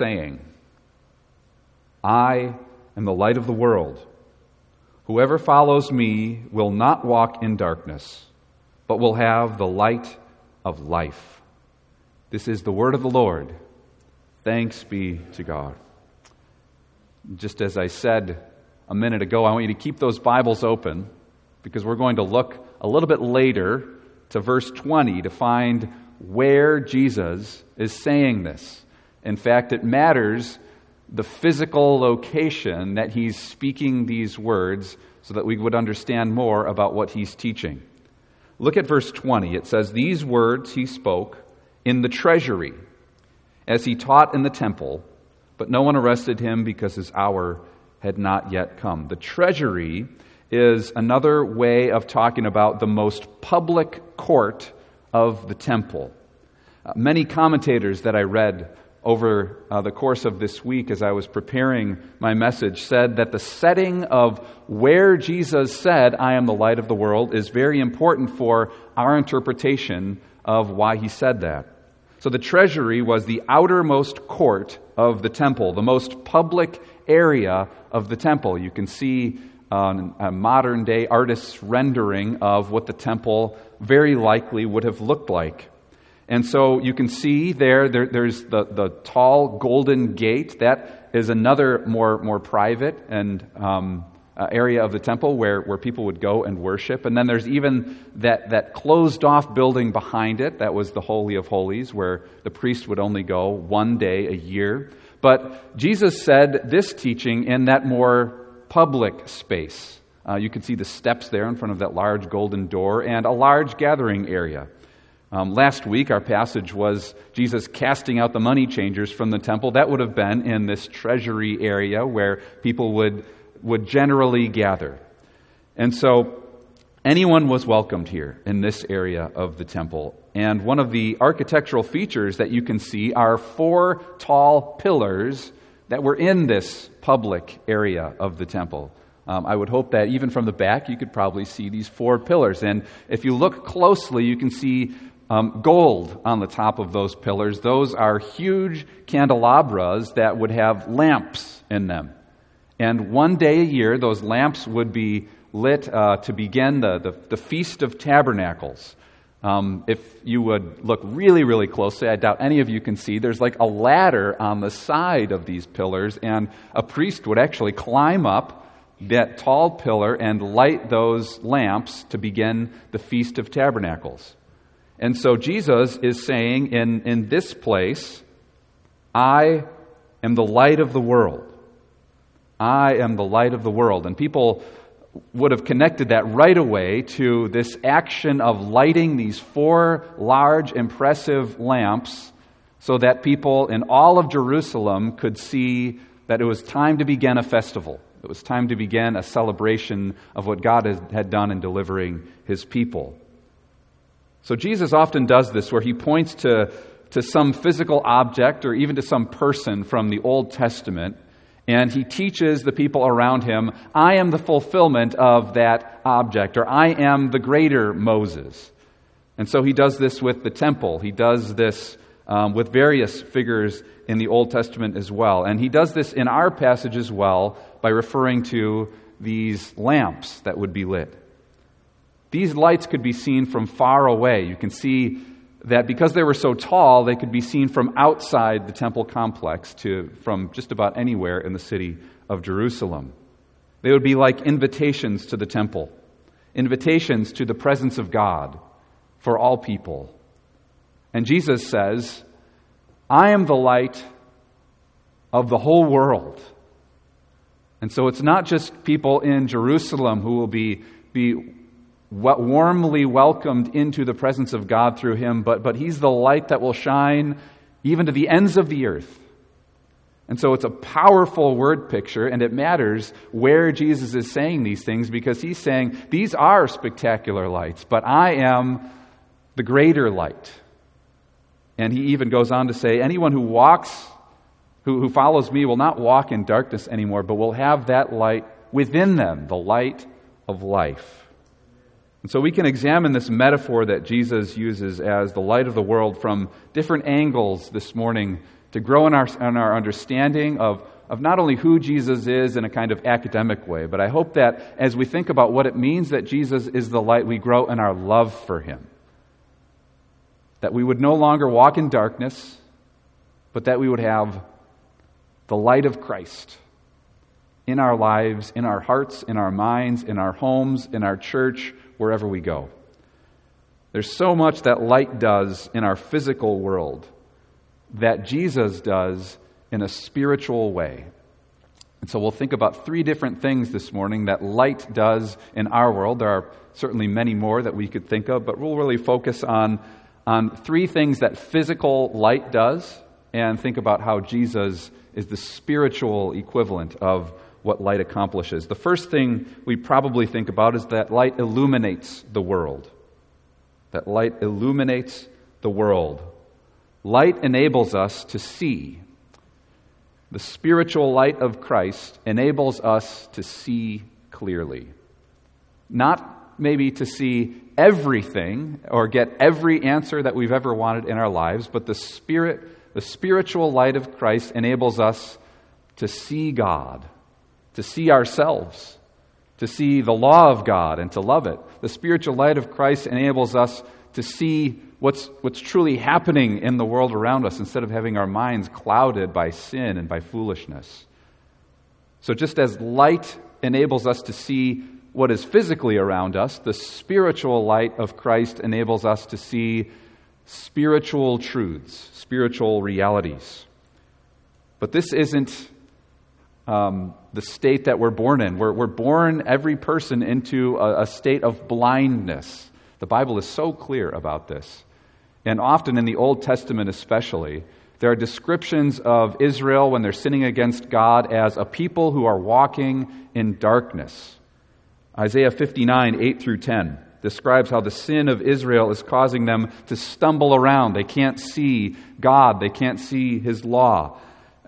saying, I am the light of the world. Whoever follows me will not walk in darkness, but will have the light of life. This is the word of the Lord. Thanks be to God. Just as I said a minute ago, I want you to keep those Bibles open because we're going to look a little bit later to verse 20 to find where Jesus is saying this. In fact, it matters the physical location that he's speaking these words so that we would understand more about what he's teaching. Look at verse 20. It says, These words he spoke in the treasury as he taught in the temple, but no one arrested him because his hour had not yet come. The treasury is another way of talking about the most public court of the temple. Uh, many commentators that I read over uh, the course of this week as I was preparing my message said that the setting of where Jesus said, I am the light of the world, is very important for our interpretation of why he said that. So the treasury was the outermost court of the temple, the most public area of the temple. You can see uh, a modern day artist's rendering of what the temple very likely would have looked like. And so you can see there, there there's the, the tall golden gate. That is another more, more private and um, uh, area of the temple where, where people would go and worship. And then there's even that, that closed off building behind it. That was the Holy of Holies, where the priest would only go one day a year. But Jesus said this teaching in that more public space. Uh, you can see the steps there in front of that large golden door and a large gathering area. Um, last week, our passage was Jesus casting out the money changers from the temple. That would have been in this treasury area where people would, would generally gather. And so anyone was welcomed here in this area of the temple. And one of the architectural features that you can see are four tall pillars that were in this public area of the temple. Um, I would hope that even from the back, you could probably see these four pillars. And if you look closely, you can see um, gold on the top of those pillars. Those are huge candelabras that would have lamps in them. And one day a year, those lamps would be lit uh, to begin the, the, the, Feast of Tabernacles. Um, if you would look really, really closely, I doubt any of you can see, there's like a ladder on the side of these pillars, and a priest would actually climb up that tall pillar and light those lamps to begin the Feast of Tabernacles. And so Jesus is saying in, in this place, I am the light of the world. I am the light of the world. And people would have connected that right away to this action of lighting these four large, impressive lamps so that people in all of Jerusalem could see that it was time to begin a festival. It was time to begin a celebration of what God had done in delivering his people. So Jesus often does this where he points to, to some physical object or even to some person from the Old Testament, and he teaches the people around him, I am the fulfillment of that object, or I am the greater Moses. And so he does this with the temple. He does this um, with various figures in the Old Testament as well. And he does this in our passage as well by referring to these lamps that would be lit. These lights could be seen from far away. You can see that because they were so tall, they could be seen from outside the temple complex to from just about anywhere in the city of Jerusalem. They would be like invitations to the temple, invitations to the presence of God for all people. And Jesus says, I am the light of the whole world. And so it's not just people in Jerusalem who will be, be warmly welcomed into the presence of God through him, but, but he's the light that will shine even to the ends of the earth. And so it's a powerful word picture, and it matters where Jesus is saying these things because he's saying, These are spectacular lights, but I am the greater light. And he even goes on to say, Anyone who walks, who, who follows me, will not walk in darkness anymore, but will have that light within them, the light of life. And so we can examine this metaphor that Jesus uses as the light of the world from different angles this morning to grow in our, in our understanding of, of not only who Jesus is in a kind of academic way, but I hope that as we think about what it means that Jesus is the light, we grow in our love for him. That we would no longer walk in darkness, but that we would have the light of Christ in our lives, in our hearts, in our minds, in our homes, in our church, wherever we go. There's so much that light does in our physical world that Jesus does in a spiritual way. And so we'll think about three different things this morning that light does in our world. There are certainly many more that we could think of, but we'll really focus on, on three things that physical light does and think about how Jesus is the spiritual equivalent of what light accomplishes. The first thing we probably think about is that light illuminates the world. That light illuminates the world. Light enables us to see. The spiritual light of Christ enables us to see clearly. Not maybe to see everything or get every answer that we've ever wanted in our lives, but the spirit the spiritual light of Christ enables us to see God, to see ourselves, to see the law of God and to love it. The spiritual light of Christ enables us to see what's, what's truly happening in the world around us instead of having our minds clouded by sin and by foolishness. So, just as light enables us to see what is physically around us, the spiritual light of Christ enables us to see spiritual truths, spiritual realities. But this isn't um, the state that we're born in. We're, we're born, every person, into a, a state of blindness. The Bible is so clear about this. And often in the Old Testament, especially, there are descriptions of Israel when they're sinning against God as a people who are walking in darkness. Isaiah 59, 8 through 10 describes how the sin of Israel is causing them to stumble around. They can't see God, they can't see His law.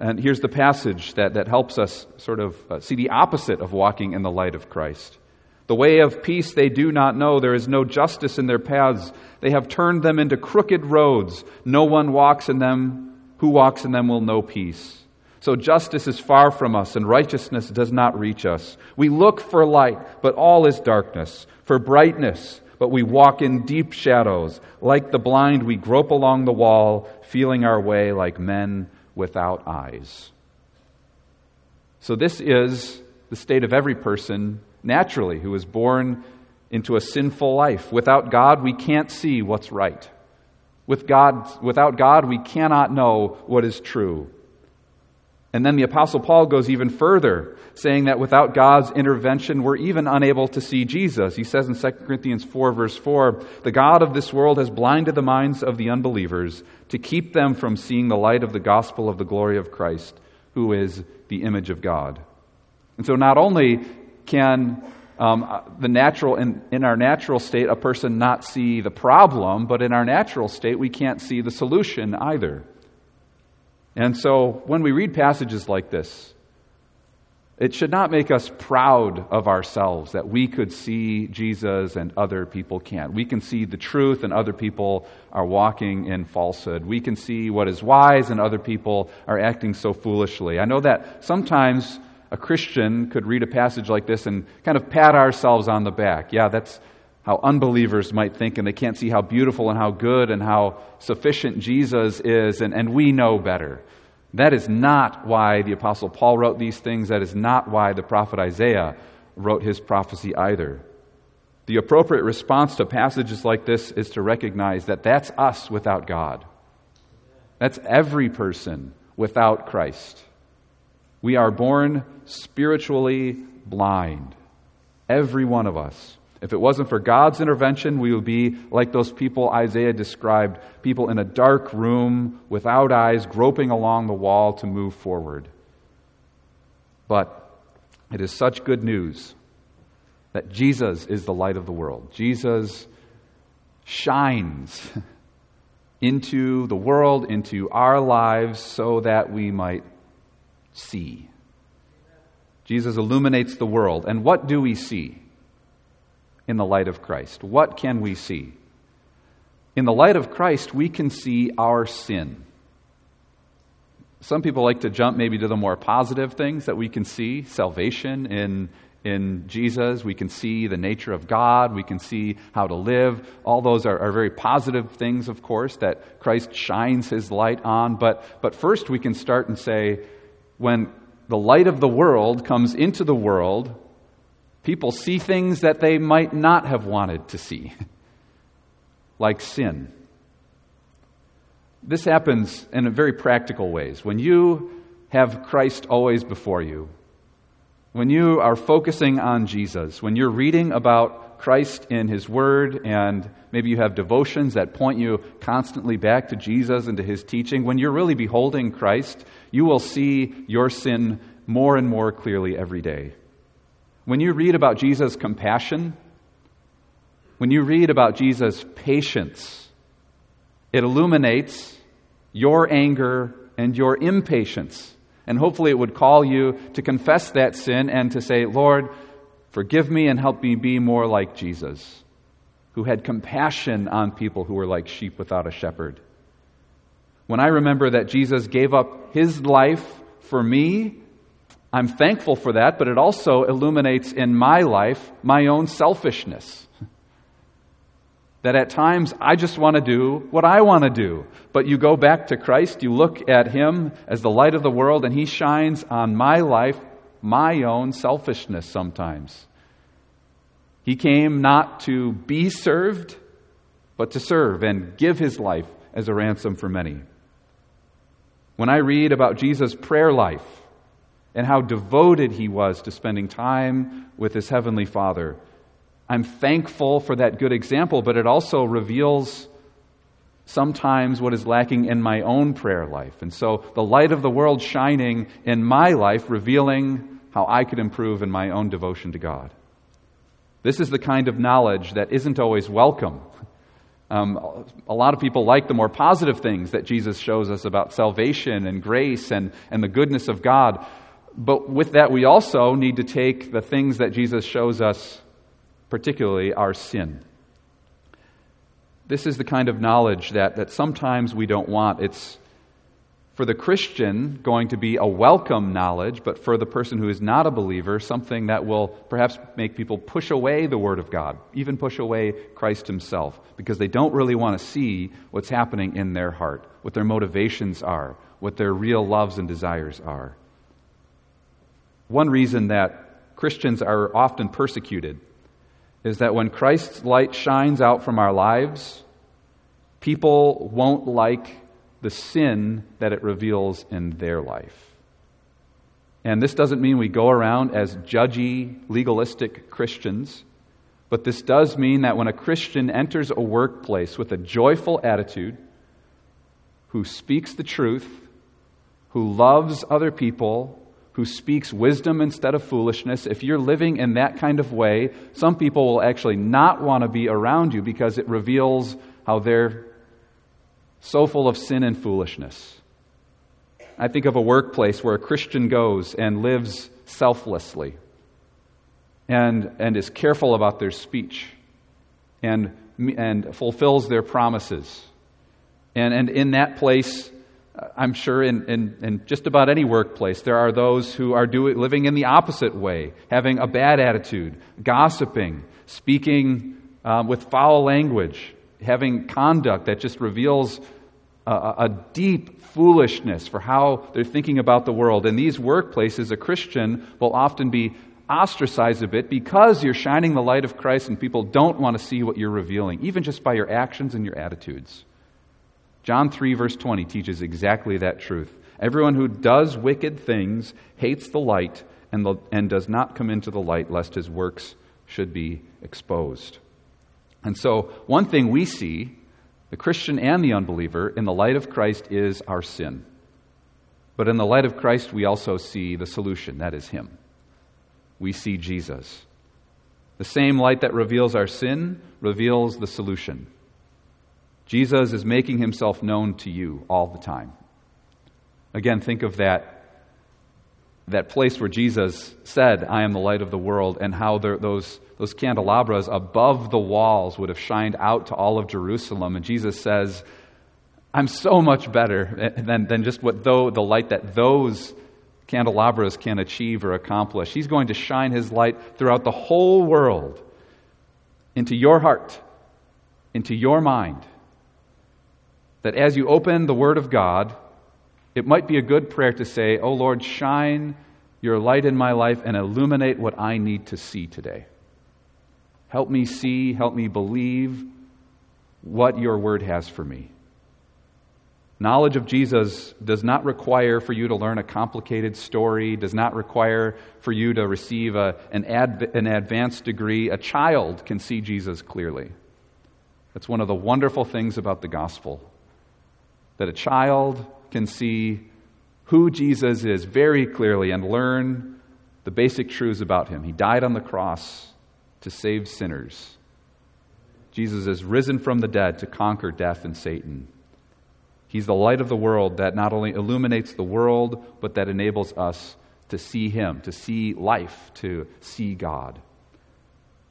And here's the passage that, that helps us sort of uh, see the opposite of walking in the light of Christ. The way of peace they do not know. There is no justice in their paths. They have turned them into crooked roads. No one walks in them. Who walks in them will know peace. So justice is far from us, and righteousness does not reach us. We look for light, but all is darkness, for brightness, but we walk in deep shadows. Like the blind, we grope along the wall, feeling our way like men without eyes. So, this is the state of every person naturally who is born into a sinful life. Without God, we can't see what's right. With God, without God, we cannot know what is true. And then the Apostle Paul goes even further, saying that without God's intervention, we're even unable to see Jesus. He says in 2 Corinthians 4, verse 4, The God of this world has blinded the minds of the unbelievers to keep them from seeing the light of the gospel of the glory of Christ, who is the image of God. And so not only can um, the natural in, in our natural state a person not see the problem, but in our natural state we can't see the solution either. And so when we read passages like this, it should not make us proud of ourselves that we could see Jesus and other people can't. We can see the truth and other people are walking in falsehood. We can see what is wise and other people are acting so foolishly. I know that sometimes a Christian could read a passage like this and kind of pat ourselves on the back. Yeah, that's how unbelievers might think, and they can't see how beautiful and how good and how sufficient Jesus is, and, and we know better. That is not why the Apostle Paul wrote these things. That is not why the prophet Isaiah wrote his prophecy either. The appropriate response to passages like this is to recognize that that's us without God. That's every person without Christ. We are born spiritually blind. Every one of us. If it wasn't for God's intervention, we would be like those people Isaiah described people in a dark room without eyes, groping along the wall to move forward. But it is such good news that Jesus is the light of the world. Jesus shines into the world, into our lives, so that we might see. Jesus illuminates the world. And what do we see? In the light of Christ? What can we see? In the light of Christ, we can see our sin. Some people like to jump maybe to the more positive things that we can see salvation in, in Jesus. We can see the nature of God. We can see how to live. All those are, are very positive things, of course, that Christ shines his light on. But, but first, we can start and say when the light of the world comes into the world, people see things that they might not have wanted to see, like sin this happens in very practical ways. When you have Christ always before you, when you are focusing on Jesus, when you're reading about Christ in His Word, and maybe you have devotions that point you constantly back to Jesus and to His teaching, when you're really beholding Christ, you will see your sin more and more clearly every day. When you read about Jesus' compassion, when you read about Jesus' patience, it illuminates your anger and your impatience. And hopefully, it would call you to confess that sin and to say, Lord, forgive me and help me be more like Jesus, who had compassion on people who were like sheep without a shepherd. When I remember that Jesus gave up his life for me, I'm thankful for that, but it also illuminates in my life my own selfishness. That at times I just want to do what I want to do. But you go back to Christ, you look at Him as the light of the world, and He shines on my life, my own selfishness sometimes. He came not to be served, but to serve and give His life as a ransom for many. When I read about Jesus' prayer life and how devoted He was to spending time with His Heavenly Father, I'm thankful for that good example, but it also reveals sometimes what is lacking in my own prayer life. And so the light of the world shining in my life, revealing how I could improve in my own devotion to God. This is the kind of knowledge that isn't always welcome. Um, a lot of people like the more positive things that Jesus shows us about salvation and grace and, and the goodness of God. But with that, we also need to take the things that Jesus shows us particularly our sin. This is the kind of knowledge that, that sometimes we don't want. It's for the Christian going to be a welcome knowledge, but for the person who is not a believer, something that will perhaps make people push away the Word of God, even push away Christ Himself, because they don't really want to see what's happening in their heart, what their motivations are, what their real loves and desires are. One reason that Christians are often persecuted is that when Christ's light shines out from our lives, people won't like the sin that it reveals in their life. And this doesn't mean we go around as judgy, legalistic Christians, but this does mean that when a Christian enters a workplace with a joyful attitude, who speaks the truth, who loves other people, who speaks wisdom instead of foolishness, if you're living in that kind of way, some people will actually not want to be around you because it reveals how they're so full of sin and foolishness. I think of a workplace where a Christian goes and lives selflessly and, and is careful about their speech and, and fulfills their promises. And, and in that place, I'm sure in, in, in, just about any workplace, there are those who are doing, living in the opposite way, having a bad attitude, gossiping, speaking um, with foul language, having conduct that just reveals a, a deep foolishness for how they're thinking about the world. In these workplaces, a Christian will often be ostracized a bit because you're shining the light of Christ and people don't want to see what you're revealing, even just by your actions and your attitudes. John 3, verse 20 teaches exactly that truth. Everyone who does wicked things hates the light and, the, and does not come into the light, lest his works should be exposed. And so, one thing we see, the Christian and the unbeliever, in the light of Christ is our sin. But in the light of Christ, we also see the solution that is Him. We see Jesus. The same light that reveals our sin reveals the solution. Jesus is making himself known to you all the time. Again, think of that, that place where Jesus said, I am the light of the world, and how there, those, those candelabras above the walls would have shined out to all of Jerusalem. And Jesus says, I'm so much better than, than just what though, the light that those candelabras can achieve or accomplish. He's going to shine his light throughout the whole world into your heart, into your mind. That as you open the Word of God, it might be a good prayer to say, Oh Lord, shine your light in my life and illuminate what I need to see today. Help me see, help me believe what your Word has for me. Knowledge of Jesus does not require for you to learn a complicated story, does not require for you to receive a, an, an advanced degree. A child can see Jesus clearly. That's one of the wonderful things about the gospel. That a child can see who Jesus is very clearly and learn the basic truths about him. He died on the cross to save sinners. Jesus is risen from the dead to conquer death and Satan. He's the light of the world that not only illuminates the world, but that enables us to see Him, to see life, to see God.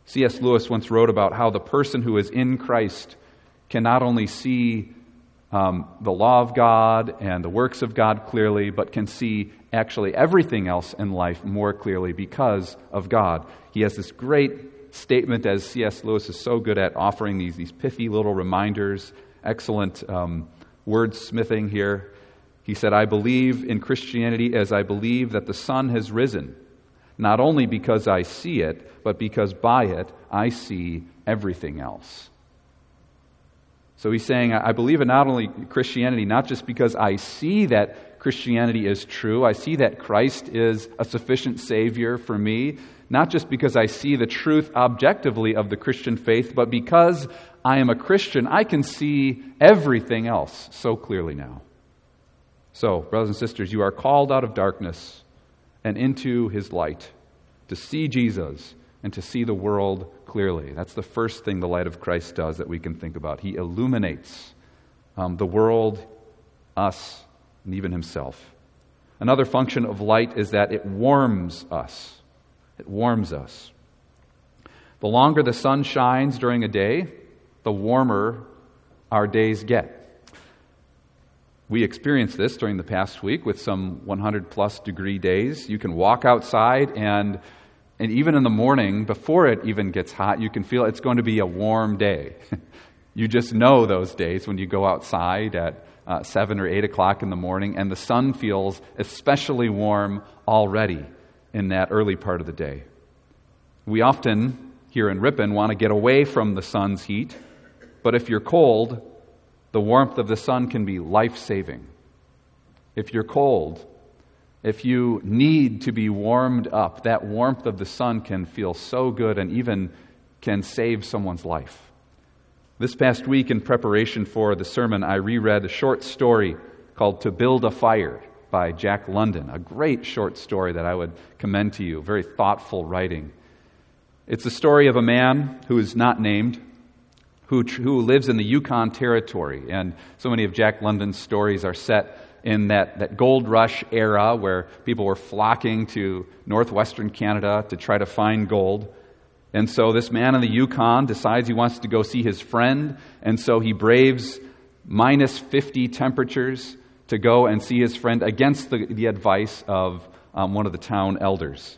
C.S. Lewis once wrote about how the person who is in Christ can not only see um, the law of God and the works of God clearly, but can see actually everything else in life more clearly because of God. He has this great statement, as C.S. Lewis is so good at offering these, these pithy little reminders, excellent. Um, wordsmithing here. He said, I believe in Christianity as I believe that the sun has risen, not only because I see it, but because by it I see everything else. So he's saying, I believe in not only Christianity, not just because I see that Christianity is true, I see that Christ is a sufficient Savior for me, not just because I see the truth objectively of the Christian faith, but because I am a Christian, I can see everything else so clearly now. So, brothers and sisters, you are called out of darkness and into his light to see Jesus and to see the world clearly. That's the first thing the light of Christ does that we can think about. He illuminates um, the world, us, and even himself. Another function of light is that it warms us. It warms us. The longer the sun shines during a day, the warmer our days get. We experienced this during the past week with some 100 plus degree days. You can walk outside, and, and even in the morning, before it even gets hot, you can feel it's going to be a warm day. you just know those days when you go outside at uh, 7 or 8 o'clock in the morning, and the sun feels especially warm already in that early part of the day. We often, here in Ripon, want to get away from the sun's heat but if you're cold, the warmth of the sun can be life saving. If you're cold, if you need to be warmed up, that warmth of the sun can feel so good and even can save someone's life. This past week, in preparation for the sermon, I reread a short story called To Build a Fire by Jack London, a great short story that I would commend to you, very thoughtful writing. It's the story of a man who is not named, who, who lives in the Yukon Territory. And so many of Jack London's stories are set in that, that gold rush era where people were flocking to northwestern Canada to try to find gold. And so this man in the Yukon decides he wants to go see his friend, and so he braves minus 50 temperatures to go and see his friend against the, the advice of um, one of the town elders.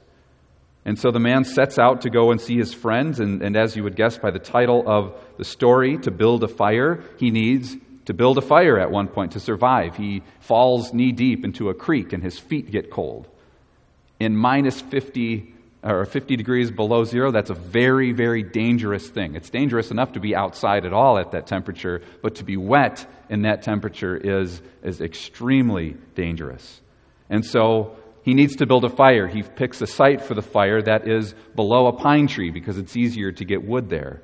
And so the man sets out to go and see his friends, and, and as you would guess by the title of the story, to build a fire, he needs to build a fire at one point to survive. He falls knee deep into a creek, and his feet get cold. In minus 50 or 50 degrees below zero, that's a very, very dangerous thing. It's dangerous enough to be outside at all at that temperature, but to be wet in that temperature is, is extremely dangerous. And so he needs to build a fire. He picks a site for the fire that is below a pine tree because it's easier to get wood there.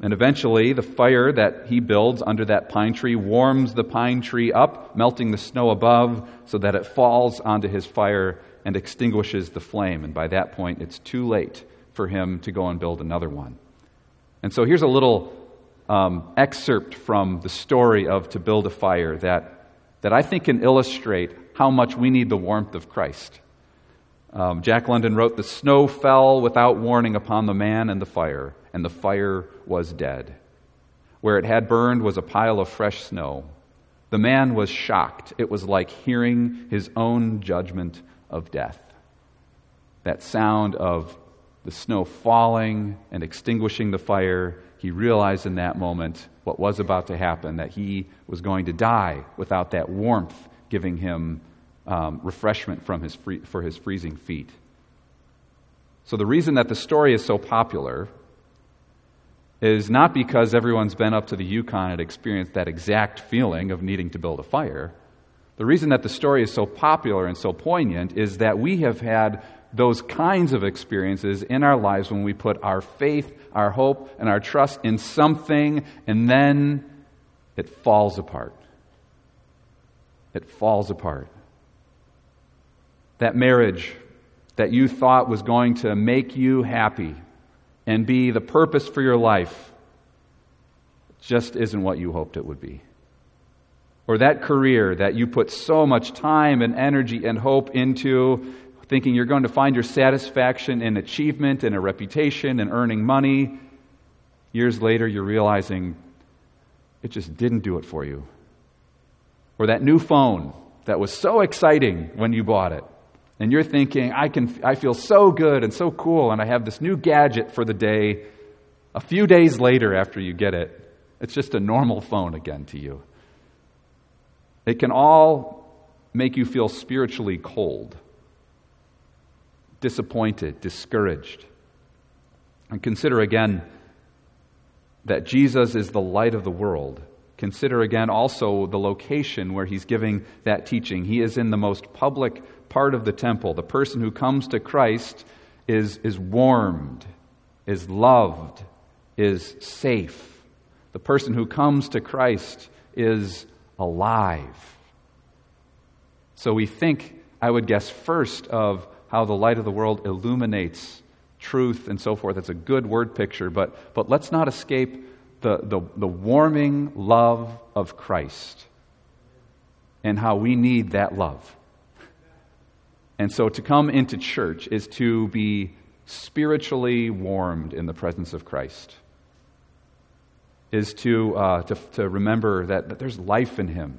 And eventually, the fire that he builds under that pine tree warms the pine tree up, melting the snow above so that it falls onto his fire and extinguishes the flame. And by that point, it's too late for him to go and build another one. And so here's a little um, excerpt from the story of To Build a Fire that, that I think can illustrate how much we need the warmth of Christ. Um, Jack London wrote, The snow fell without warning upon the man and the fire, and the fire was dead. Where it had burned was a pile of fresh snow. The man was shocked. It was like hearing his own judgment of death. That sound of the snow falling and extinguishing the fire, he realized in that moment what was about to happen that he was going to die without that warmth giving him um, refreshment from his free, for his freezing feet. So, the reason that the story is so popular is not because everyone's been up to the Yukon and experienced that exact feeling of needing to build a fire. The reason that the story is so popular and so poignant is that we have had those kinds of experiences in our lives when we put our faith, our hope, and our trust in something and then it falls apart. It falls apart. That marriage that you thought was going to make you happy and be the purpose for your life just isn't what you hoped it would be. Or that career that you put so much time and energy and hope into, thinking you're going to find your satisfaction in achievement and a reputation and earning money. Years later, you're realizing it just didn't do it for you. Or that new phone that was so exciting when you bought it and you're thinking, I, can, I feel so good and so cool, and I have this new gadget for the day. A few days later, after you get it, it's just a normal phone again to you. It can all make you feel spiritually cold, disappointed, discouraged. And consider again that Jesus is the light of the world. Consider again also the location where he's giving that teaching. He is in the most public part of the temple. The person who comes to Christ is, is warmed, is loved, is safe. The person who comes to Christ is alive. So we think, I would guess, first of how the light of the world illuminates truth and so forth. It's a good word picture, but, but let's not escape the, the, the warming love of Christ and how we need that love. And so to come into church is to be spiritually warmed in the presence of Christ, is to, uh, to, to remember that, that there's life in Him.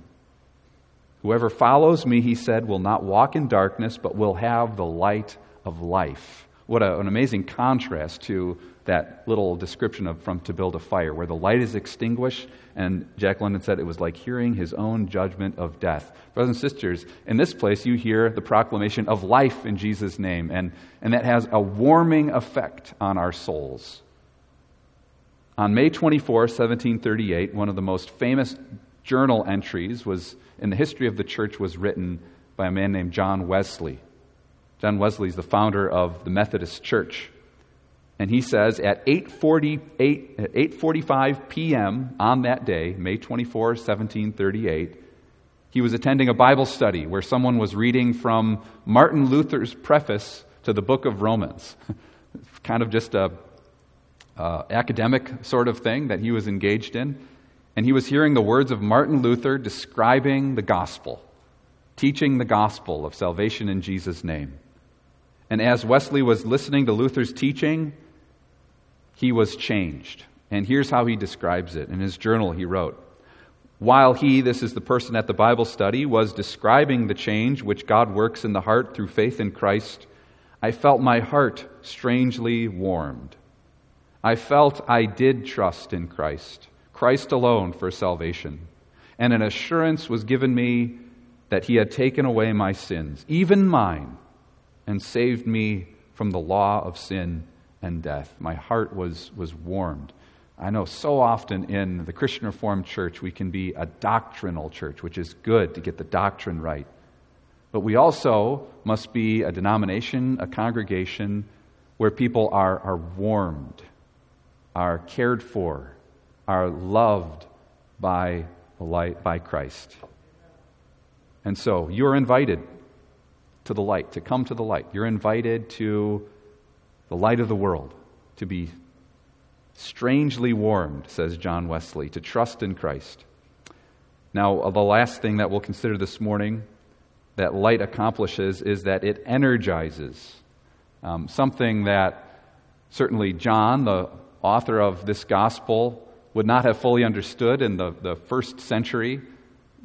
Whoever follows me, he said, will not walk in darkness, but will have the light of life. What a, an amazing contrast to that little description of from to build a fire, where the light is extinguished, and Jack London said it was like hearing his own judgment of death. Brothers and sisters, in this place you hear the proclamation of life in Jesus' name, and, and that has a warming effect on our souls. On May 24, 1738, one of the most famous journal entries was in the history of the church was written by a man named John Wesley. John Wesley is the founder of the Methodist Church. And he says at 8:48 8:45 p.m. on that day, May 24, 1738, he was attending a Bible study where someone was reading from Martin Luther's preface to the book of Romans. kind of just a uh, academic sort of thing that he was engaged in. And he was hearing the words of Martin Luther describing the gospel, teaching the gospel of salvation in Jesus' name. And as Wesley was listening to Luther's teaching, he was changed. And here's how he describes it. In his journal, he wrote While he, this is the person at the Bible study, was describing the change which God works in the heart through faith in Christ, I felt my heart strangely warmed. I felt I did trust in Christ, Christ alone for salvation. And an assurance was given me that he had taken away my sins, even mine and saved me from the law of sin and death. My heart was, was warmed. I know so often in the Christian Reformed Church we can be a doctrinal church, which is good to get the doctrine right. But we also must be a denomination, a congregation where people are, are warmed, are cared for, are loved by, the light, by Christ. And so you're invited to the light, to come to the light. You're invited to the light of the world, to be strangely warmed, says John Wesley, to trust in Christ. Now, uh, the last thing that we'll consider this morning that light accomplishes is that it energizes. Um, something that certainly John, the author of this gospel, would not have fully understood in the, the first century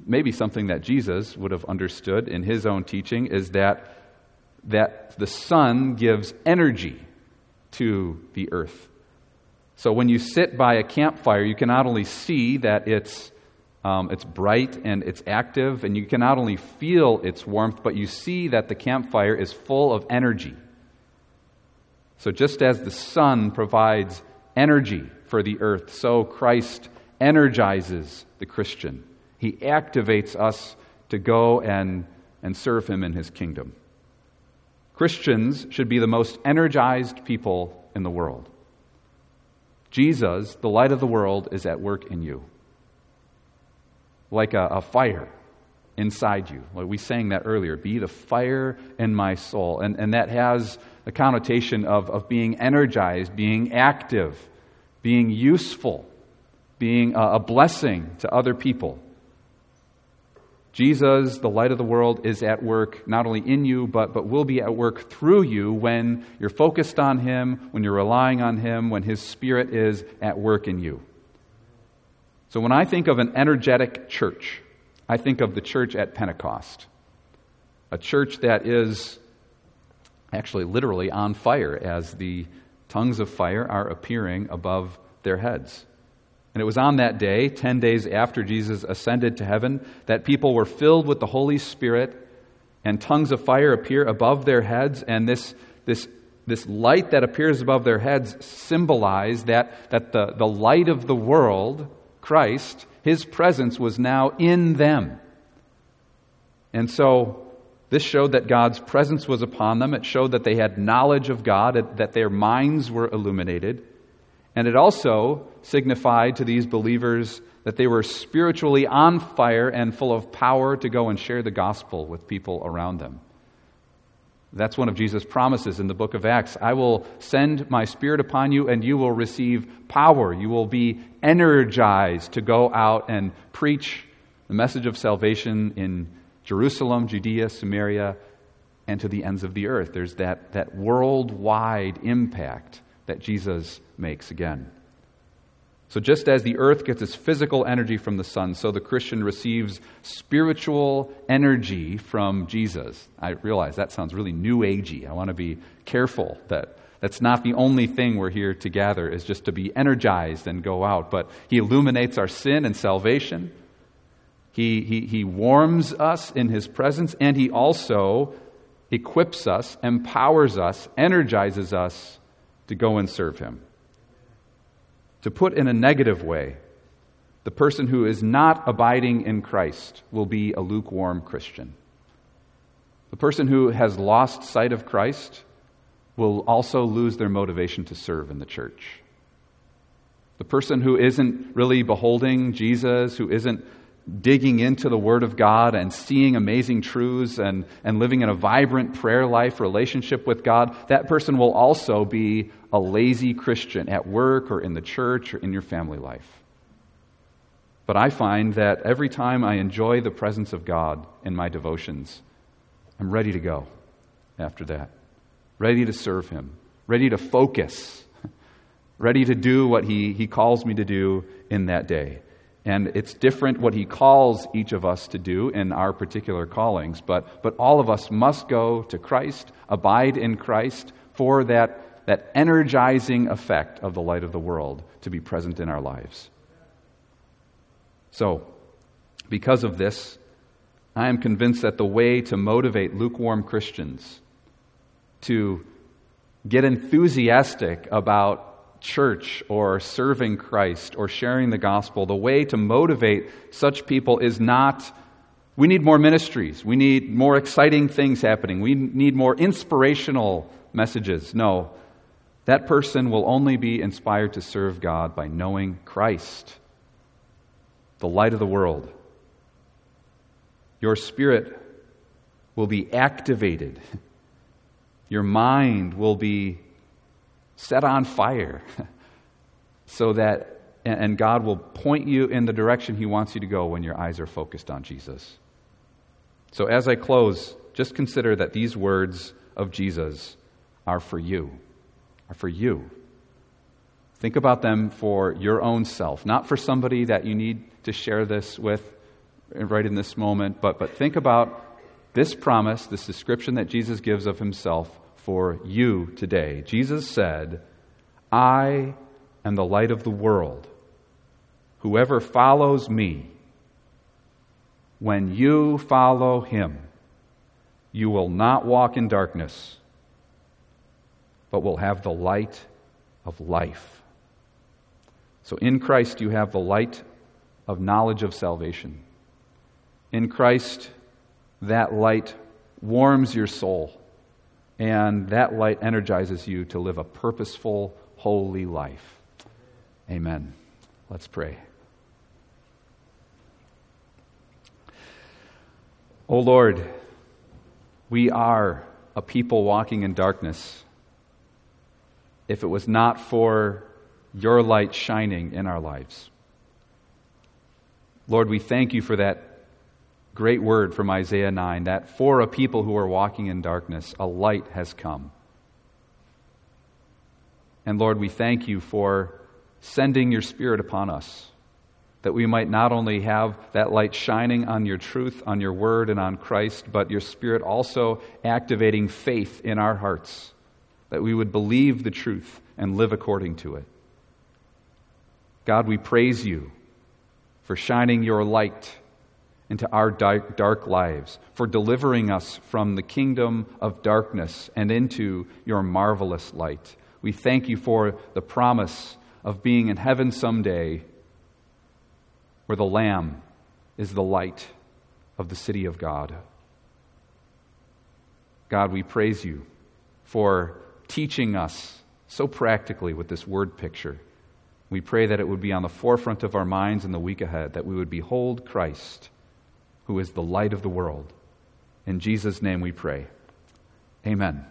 maybe something that Jesus would have understood in his own teaching is that, that the sun gives energy to the earth. So when you sit by a campfire, you can not only see that it's, um, it's bright and it's active, and you can not only feel its warmth, but you see that the campfire is full of energy. So just as the sun provides energy for the earth, so Christ energizes the Christian. He activates us to go and, and serve Him in His kingdom. Christians should be the most energized people in the world. Jesus, the light of the world, is at work in you. Like a, a fire inside you. Like we sang that earlier. Be the fire in my soul. And, and that has a connotation of, of being energized, being active, being useful, being a, a blessing to other people. Jesus, the light of the world, is at work not only in you, but, but will be at work through you when you're focused on Him, when you're relying on Him, when His Spirit is at work in you. So when I think of an energetic church, I think of the church at Pentecost, a church that is actually literally on fire as the tongues of fire are appearing above their heads. And it was on that day, 10 days after Jesus ascended to heaven, that people were filled with the Holy Spirit and tongues of fire appear above their heads. And this, this, this light that appears above their heads symbolized that, that the, the light of the world, Christ, his presence was now in them. And so this showed that God's presence was upon them. It showed that they had knowledge of God, that their minds were illuminated. And it also signified to these believers that they were spiritually on fire and full of power to go and share the gospel with people around them. That's one of Jesus' promises in the book of Acts. I will send my spirit upon you, and you will receive power. You will be energized to go out and preach the message of salvation in Jerusalem, Judea, Samaria, and to the ends of the earth. There's that, that worldwide impact that Jesus makes again. So, just as the earth gets its physical energy from the sun, so the Christian receives spiritual energy from Jesus. I realize that sounds really new agey. I want to be careful that that's not the only thing we're here to gather, is just to be energized and go out. But He illuminates our sin and salvation. He, he, he warms us in His presence, and He also equips us, empowers us, energizes us to go and serve Him. To put in a negative way, the person who is not abiding in Christ will be a lukewarm Christian. The person who has lost sight of Christ will also lose their motivation to serve in the church. The person who isn't really beholding Jesus, who isn't digging into the Word of God and seeing amazing truths and, and living in a vibrant prayer life relationship with God, that person will also be a lazy Christian at work or in the church or in your family life. But I find that every time I enjoy the presence of God in my devotions, I'm ready to go after that, ready to serve Him, ready to focus, ready to do what He, he calls me to do in that day. And it's different what he calls each of us to do in our particular callings, but, but all of us must go to Christ, abide in Christ for that, that energizing effect of the light of the world to be present in our lives. So, because of this, I am convinced that the way to motivate lukewarm Christians to get enthusiastic about church or serving Christ or sharing the gospel, the way to motivate such people is not we need more ministries, we need more exciting things happening, we need more inspirational messages. No, that person will only be inspired to serve God by knowing Christ, the light of the world. Your spirit will be activated. Your mind will be set on fire so that, and God will point you in the direction He wants you to go when your eyes are focused on Jesus. So as I close, just consider that these words of Jesus are for you, are for you. Think about them for your own self, not for somebody that you need to share this with. right in this moment, but, but think about this promise, this description that Jesus gives of himself for you today. Jesus said, I am the light of the world. Whoever follows me, when you follow him, you will not walk in darkness, but will have the light of life. So in Christ, you have the light of knowledge of salvation. In Christ, that light warms your soul, and that light energizes you to live a purposeful, holy life. Amen. Let's pray. O Lord, we are a people walking in darkness. If it was not for your light shining in our lives. Lord, we thank you for that great word from Isaiah 9 that for a people who are walking in darkness, a light has come. And Lord, we thank you for sending your Spirit upon us, that we might not only have that light shining on your truth, on your word, and on Christ, but your Spirit also activating faith in our hearts, that we would believe the truth and live according to it. God, we praise you for shining your light into our dark, dark, lives, for delivering us from the kingdom of darkness and into your marvelous light. We thank you for the promise of being in heaven someday where the Lamb is the light of the city of God. God, we praise you for teaching us so practically with this word picture. We pray that it would be on the forefront of our minds in the week ahead, that we would behold Christ, who is the light of the world. In Jesus' name we pray. Amen.